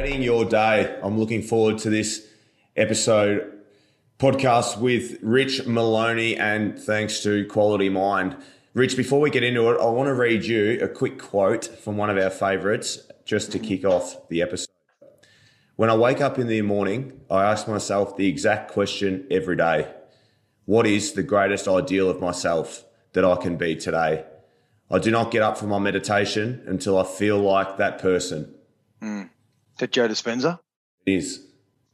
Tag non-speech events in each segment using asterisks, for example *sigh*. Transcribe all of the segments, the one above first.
Creating your day. I'm looking forward to this episode podcast with Rich Maloney and thanks to Quality Mind. Rich, before we get into it, I want to read you a quick quote from one of our favorites just to kick off the episode. When I wake up in the morning, I ask myself the exact question every day What is the greatest ideal of myself that I can be today? I do not get up from my meditation until I feel like that person. Mm. That Joe Dispenza? It is.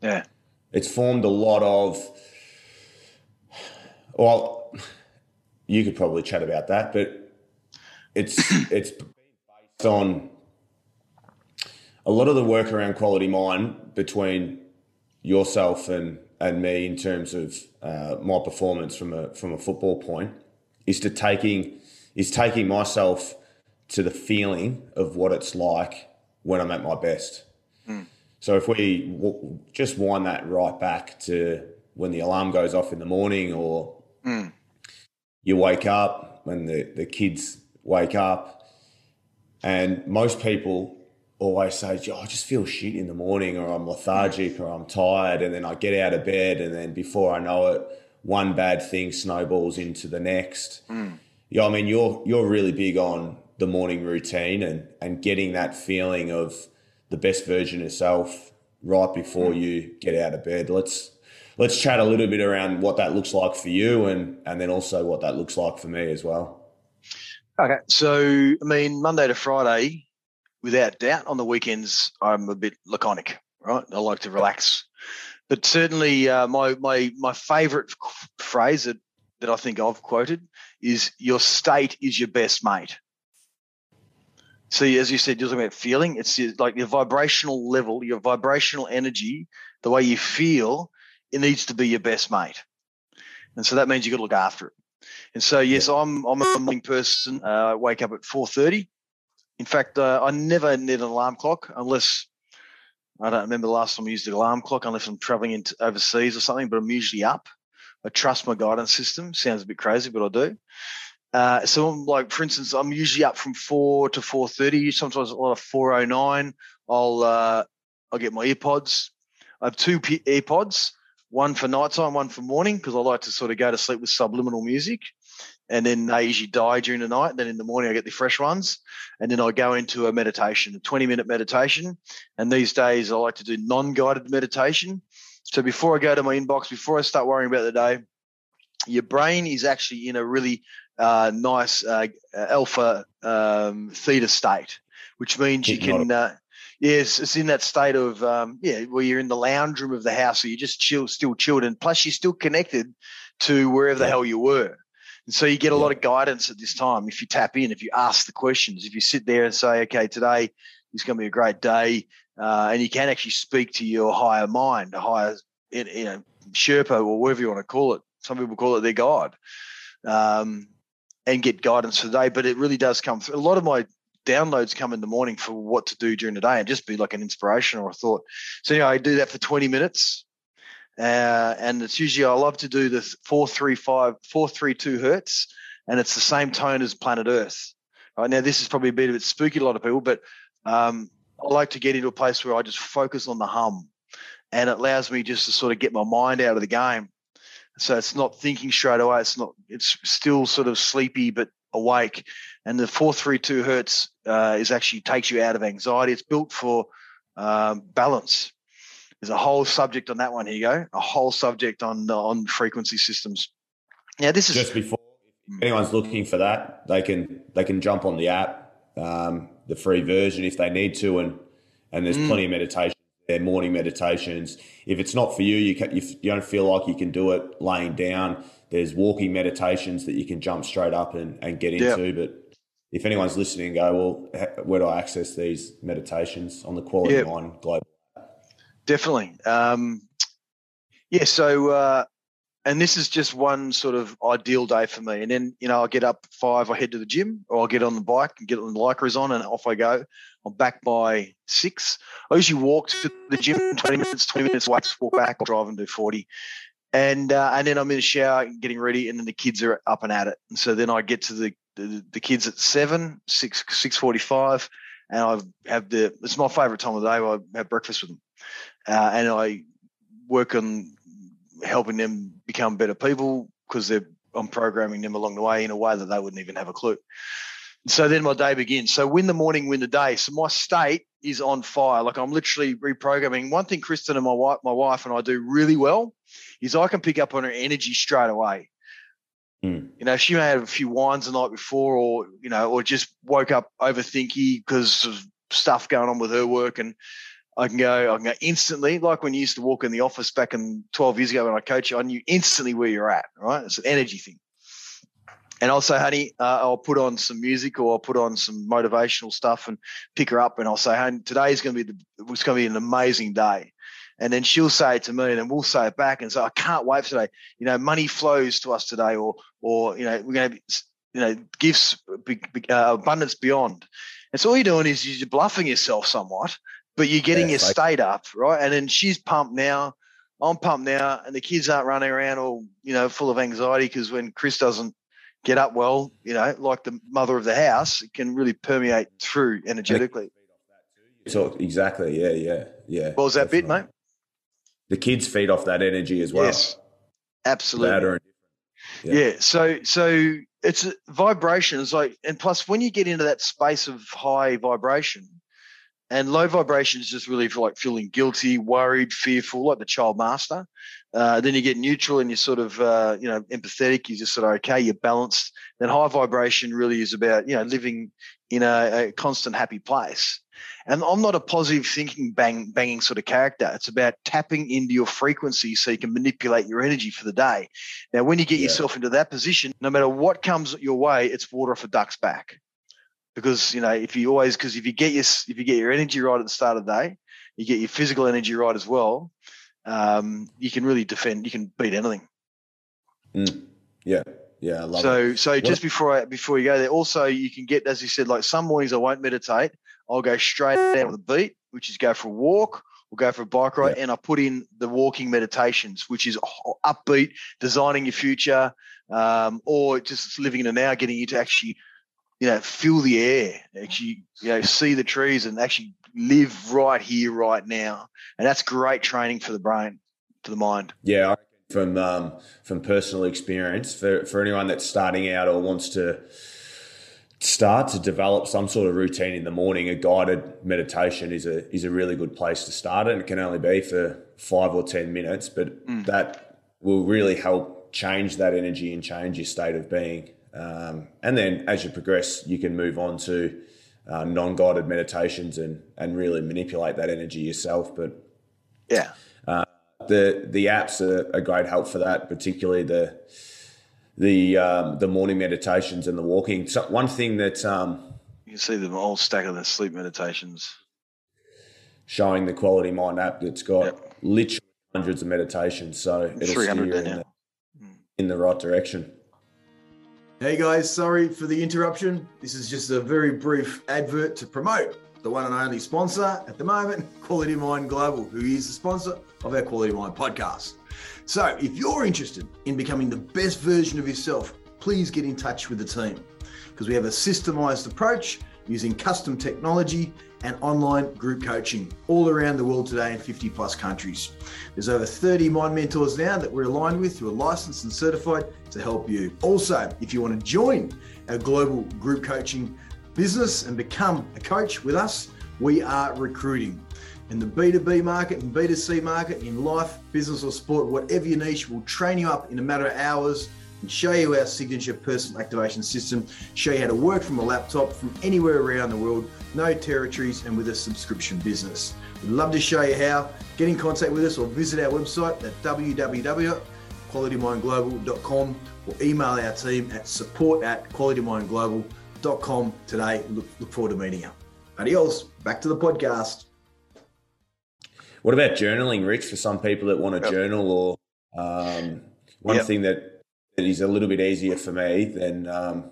Yeah. It's formed a lot of, well, you could probably chat about that, but it's *coughs* it's based on a lot of the work around quality mind between yourself and and me in terms of uh, my performance from a from a football point is to taking is taking myself to the feeling of what it's like when I'm at my best. So if we w- just wind that right back to when the alarm goes off in the morning or mm. you wake up, when the, the kids wake up, and most people always say, oh, I just feel shit in the morning or I'm lethargic or I'm tired. And then I get out of bed and then before I know it, one bad thing snowballs into the next. Mm. Yeah, I mean, you're, you're really big on the morning routine and, and getting that feeling of the best version of yourself right before mm. you get out of bed. Let's let's chat a little bit around what that looks like for you and and then also what that looks like for me as well. Okay. So I mean Monday to Friday, without doubt, on the weekends I'm a bit laconic, right? I like to relax. But certainly uh, my my my favourite phrase that, that I think I've quoted is your state is your best mate. See, as you said, you're talking about feeling. It's like your vibrational level, your vibrational energy, the way you feel, it needs to be your best mate. And so that means you've got to look after it. And so, yes, I'm I'm a morning person. Uh, I wake up at 4:30. In fact, uh, I never need an alarm clock unless I don't remember the last time I used an alarm clock, unless I'm traveling into overseas or something. But I'm usually up. I trust my guidance system. Sounds a bit crazy, but I do. Uh, so I'm like, for instance, I'm usually up from four to four thirty. Sometimes a lot of four oh nine. I'll uh, I'll get my earpods. I have two P- earpods, one for nighttime, one for morning, because I like to sort of go to sleep with subliminal music. And then they usually die during the night. Then in the morning, I get the fresh ones. And then I go into a meditation, a 20 minute meditation. And these days, I like to do non guided meditation. So before I go to my inbox, before I start worrying about the day, your brain is actually in a really uh, nice uh, alpha um, theta state, which means you can. Uh, yes, it's in that state of um, yeah, where you're in the lounge room of the house, so you're just chill, still chilled, and plus you're still connected to wherever the hell you were. And so you get a lot of guidance at this time if you tap in, if you ask the questions, if you sit there and say, okay, today is going to be a great day, uh, and you can actually speak to your higher mind, a higher, you know, Sherpa or whatever you want to call it. Some people call it their God. Um, and get guidance for the day. But it really does come through. A lot of my downloads come in the morning for what to do during the day and just be like an inspiration or a thought. So anyway, I do that for 20 minutes. Uh, and it's usually I love to do the 435, 432 hertz, and it's the same tone as planet Earth. Right now, this is probably a bit, a bit spooky to a lot of people, but um, I like to get into a place where I just focus on the hum, and it allows me just to sort of get my mind out of the game. So it's not thinking straight away. It's not. It's still sort of sleepy but awake. And the four three two hertz uh, is actually takes you out of anxiety. It's built for um, balance. There's a whole subject on that one. Here you go. A whole subject on on frequency systems. Now this is just before. If anyone's looking for that, they can they can jump on the app, um, the free version if they need to, and and there's mm. plenty of meditation their morning meditations. If it's not for you, you, can, if you don't feel like you can do it laying down, there's walking meditations that you can jump straight up and, and get into. Yep. But if anyone's listening, go, well, where do I access these meditations on the Quality yep. Mind Global? Definitely. Um, yeah, so uh, and this is just one sort of ideal day for me. And then, you know, I get up five, I head to the gym, or I'll get on the bike and get on the lycras on, and off I go. I'm back by six. I usually walk to the gym *laughs* 20 minutes, 20 minutes away, walk back, drive and do 40. And uh, and then I'm in the shower getting ready, and then the kids are up and at it. And so then I get to the the, the kids at seven, six six forty five, and I have the. It's my favourite time of the day. I have breakfast with them, uh, and I work on helping them become better people because they're I'm programming them along the way in a way that they wouldn't even have a clue. So then my day begins. So win the morning, win the day. So my state is on fire. Like I'm literally reprogramming. One thing Kristen and my wife, my wife and I do really well is I can pick up on her energy straight away. Mm. You know, she may have a few wines the night before, or you know, or just woke up overthinky because of stuff going on with her work, and I can go, I can go instantly, like when you used to walk in the office back in 12 years ago when I coached you, I knew instantly where you're at, right? It's an energy thing. And I'll say, honey, uh, I'll put on some music or I'll put on some motivational stuff and pick her up. And I'll say, honey, today's going to be the, it's going to be an amazing day. And then she'll say it to me, and then we'll say it back and say, I can't wait for today. You know, money flows to us today, or, or you know, we're going to, be, you know, gifts, uh, abundance beyond. And so all you're doing is you're bluffing yourself somewhat, but you're getting yeah, your like- state up, right? And then she's pumped now. I'm pumped now, and the kids aren't running around all, you know, full of anxiety because when Chris doesn't get up well, you know, like the mother of the house, it can really permeate through energetically. So exactly, yeah, yeah, yeah. What was that definitely. bit, mate? The kids feed off that energy as well. Yes, absolutely. Yeah. yeah. So, so it's vibration vibrations like, and plus when you get into that space of high vibration, and low vibration is just really for like feeling guilty, worried, fearful, like the child master. Uh, then you get neutral and you're sort of, uh, you know, empathetic. You're just sort of okay. You're balanced. Then high vibration really is about, you know, living in a, a constant happy place. And I'm not a positive thinking, bang, banging sort of character. It's about tapping into your frequency so you can manipulate your energy for the day. Now, when you get yeah. yourself into that position, no matter what comes your way, it's water off a duck's back because you know if you always because if you get your if you get your energy right at the start of the day, you get your physical energy right as well. Um, you can really defend. You can beat anything. Mm. Yeah, yeah, I love so, it. So, so just before I, before you go there, also you can get, as you said, like some mornings I won't meditate. I'll go straight down with the beat, which is go for a walk. We'll go for a bike ride, yeah. and I put in the walking meditations, which is upbeat, designing your future, um, or just living in the now, getting you to actually you know, feel the air, actually, you know, see the trees and actually live right here, right now. And that's great training for the brain, for the mind. Yeah, from um, from personal experience, for, for anyone that's starting out or wants to start to develop some sort of routine in the morning, a guided meditation is a is a really good place to start it. And it can only be for five or ten minutes, but mm. that will really help change that energy and change your state of being. Um, and then as you progress, you can move on to uh, non-guided meditations and and really manipulate that energy yourself. But yeah, uh, the the apps are a great help for that, particularly the the um, the morning meditations and the walking. So one thing that um, you can see them all stack of the sleep meditations, showing the Quality Mind app that's got yep. literally hundreds of meditations. So it'll steer you in the, in the right direction. Hey guys, sorry for the interruption. This is just a very brief advert to promote the one and only sponsor at the moment, Quality Mind Global, who is the sponsor of our Quality Mind podcast. So, if you're interested in becoming the best version of yourself, please get in touch with the team because we have a systemized approach using custom technology and online group coaching all around the world today in 50 plus countries. There's over 30 Mind Mentors now that we're aligned with who are licensed and certified to help you. Also, if you want to join our global group coaching business and become a coach with us, we are recruiting. In the B2B market and B2C market, in life, business, or sport, whatever your niche, we'll train you up in a matter of hours and show you our signature personal activation system, show you how to work from a laptop from anywhere around the world, no territories, and with a subscription business. We'd love to show you how. Get in contact with us or visit our website at www.qualitymindglobal.com or email our team at support at qualitymindglobal.com today. Look, look forward to meeting you. Adios. Back to the podcast. What about journaling, Rich, for some people that want to yep. journal or um, one yep. thing that it is a little bit easier for me than um,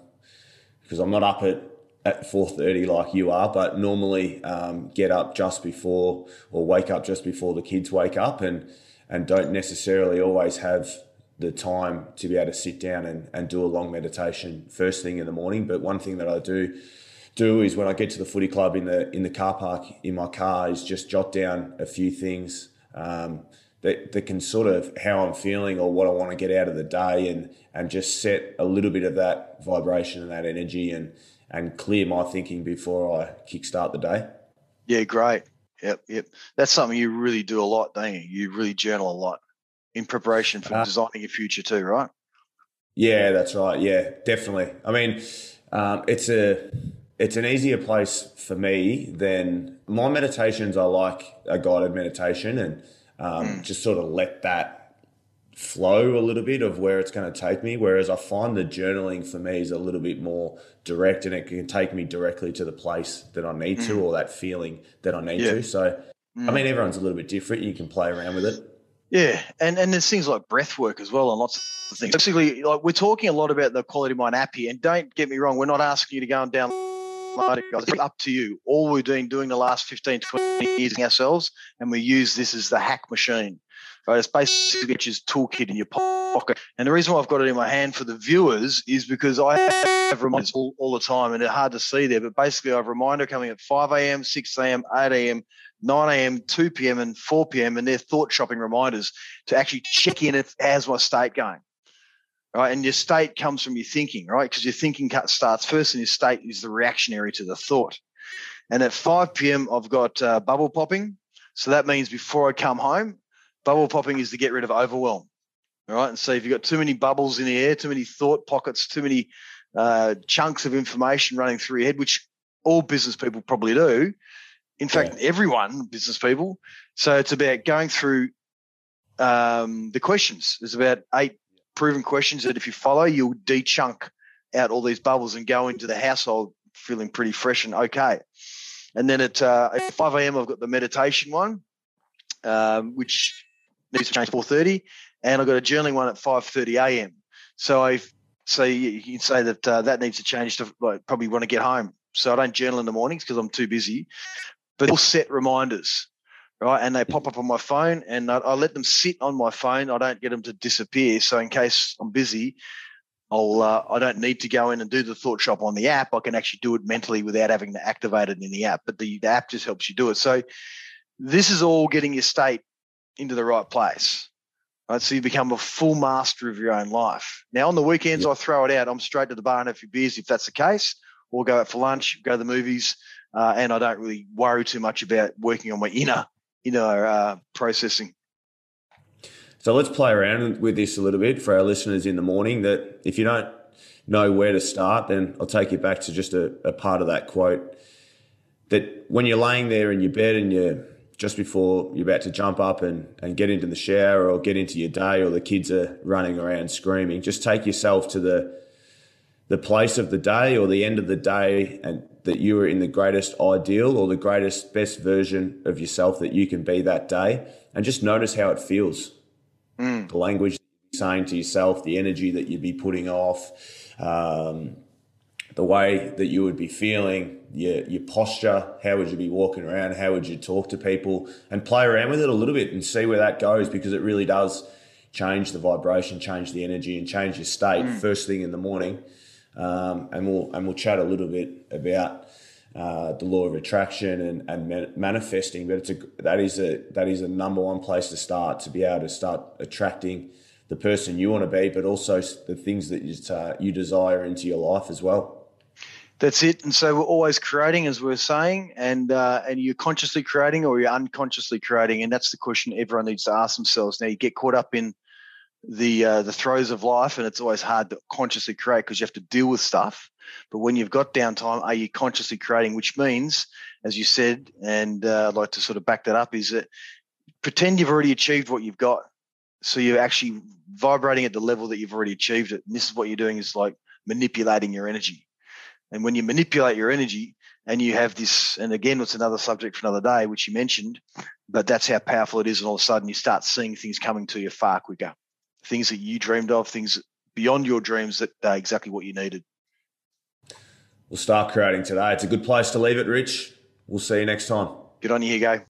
because I'm not up at at 4.30 like you are but normally um, get up just before or wake up just before the kids wake up and and don't necessarily always have the time to be able to sit down and, and do a long meditation first thing in the morning. But one thing that i do do is when I get to the footy club in the in the car park in my car is just jot down a few things um, that that can sort of how I'm feeling or what I want to get out of the day and and just set a little bit of that vibration and that energy and and clear my thinking before I kickstart the day. Yeah, great. Yep, yep. That's something you really do a lot, don't you? You really journal a lot in preparation for uh, designing your future too, right? Yeah, that's right. Yeah, definitely. I mean, um, it's a it's an easier place for me than my meditations. I like a guided meditation and um, mm. just sort of let that flow a little bit of where it's going to take me. Whereas I find the journaling for me is a little bit more direct and it can take me directly to the place that I need mm. to or that feeling that I need yeah. to. So, mm. I mean, everyone's a little bit different. You can play around with it. Yeah, and and there's things like breath work as well, and lots of things. Basically, like we're talking a lot about the Quality of Mind app here, and don't get me wrong, we're not asking you to go and download guys. It's up to you. All we're doing doing the last 15, 20 years ourselves, and we use this as the hack machine. Right? It's basically get your toolkit in your pocket. And the reason why I've got it in my hand for the viewers is because I have reminders all, all the time, and they're hard to see there. But basically, I have a reminder coming at 5 a.m., 6 a.m., 8 a.m., 9 a.m., 2 p.m., and 4 p.m., and they're thought shopping reminders to actually check in if how's my state going. Right. And your state comes from your thinking, right? Because your thinking starts first, and your state is the reactionary to the thought. And at 5 p.m., I've got uh, bubble popping. So that means before I come home, bubble popping is to get rid of overwhelm. All right. And so if you've got too many bubbles in the air, too many thought pockets, too many uh, chunks of information running through your head, which all business people probably do, in fact, yeah. everyone, business people. So it's about going through um, the questions. There's about eight proven questions that if you follow, you'll de-chunk out all these bubbles and go into the household feeling pretty fresh and okay. And then at, uh, at 5 a.m., I've got the meditation one, um, which needs to change 4.30. And I've got a journaling one at 5.30 a.m. So I so you can say that uh, that needs to change to like, probably want to get home. So I don't journal in the mornings because I'm too busy but they'll set reminders, right? And they pop up on my phone, and I, I, let them sit on my phone. I don't get them to disappear. So in case I'm busy, I'll uh, I don't need to go in and do the thought shop on the app. I can actually do it mentally without having to activate it in the app. But the, the app just helps you do it. So this is all getting your state into the right place. Right, so you become a full master of your own life. Now on the weekends, I throw it out. I'm straight to the bar and have a few beers if that's the case, or go out for lunch, go to the movies, uh, and I don't really worry too much about working on my inner inner uh, processing. So let's play around with this a little bit for our listeners in the morning. That if you don't know where to start, then I'll take you back to just a, a part of that quote. That when you're laying there in your bed and you're just before you're about to jump up and, and get into the shower or get into your day or the kids are running around screaming, just take yourself to the the place of the day or the end of the day and that you are in the greatest ideal or the greatest best version of yourself that you can be that day and just notice how it feels mm. the language you're saying to yourself the energy that you'd be putting off um, the way that you would be feeling your, your posture how would you be walking around how would you talk to people and play around with it a little bit and see where that goes because it really does change the vibration change the energy and change your state mm. first thing in the morning um, and we'll and we'll chat a little bit about uh, the law of attraction and, and manifesting. But it's a that is a that is a number one place to start to be able to start attracting the person you want to be, but also the things that you, uh, you desire into your life as well. That's it. And so we're always creating, as we're saying, and uh, and you're consciously creating or you're unconsciously creating, and that's the question everyone needs to ask themselves. Now you get caught up in the uh, the throes of life, and it's always hard to consciously create because you have to deal with stuff. But when you've got downtime, are you consciously creating? Which means, as you said, and uh, I'd like to sort of back that up, is that pretend you've already achieved what you've got. So you're actually vibrating at the level that you've already achieved it. And this is what you're doing is like manipulating your energy. And when you manipulate your energy and you have this, and again, it's another subject for another day, which you mentioned, but that's how powerful it is. And all of a sudden you start seeing things coming to you far quicker things that you dreamed of, things beyond your dreams that are exactly what you needed. We'll start creating today. It's a good place to leave it, Rich. We'll see you next time. Good on you, Hugo.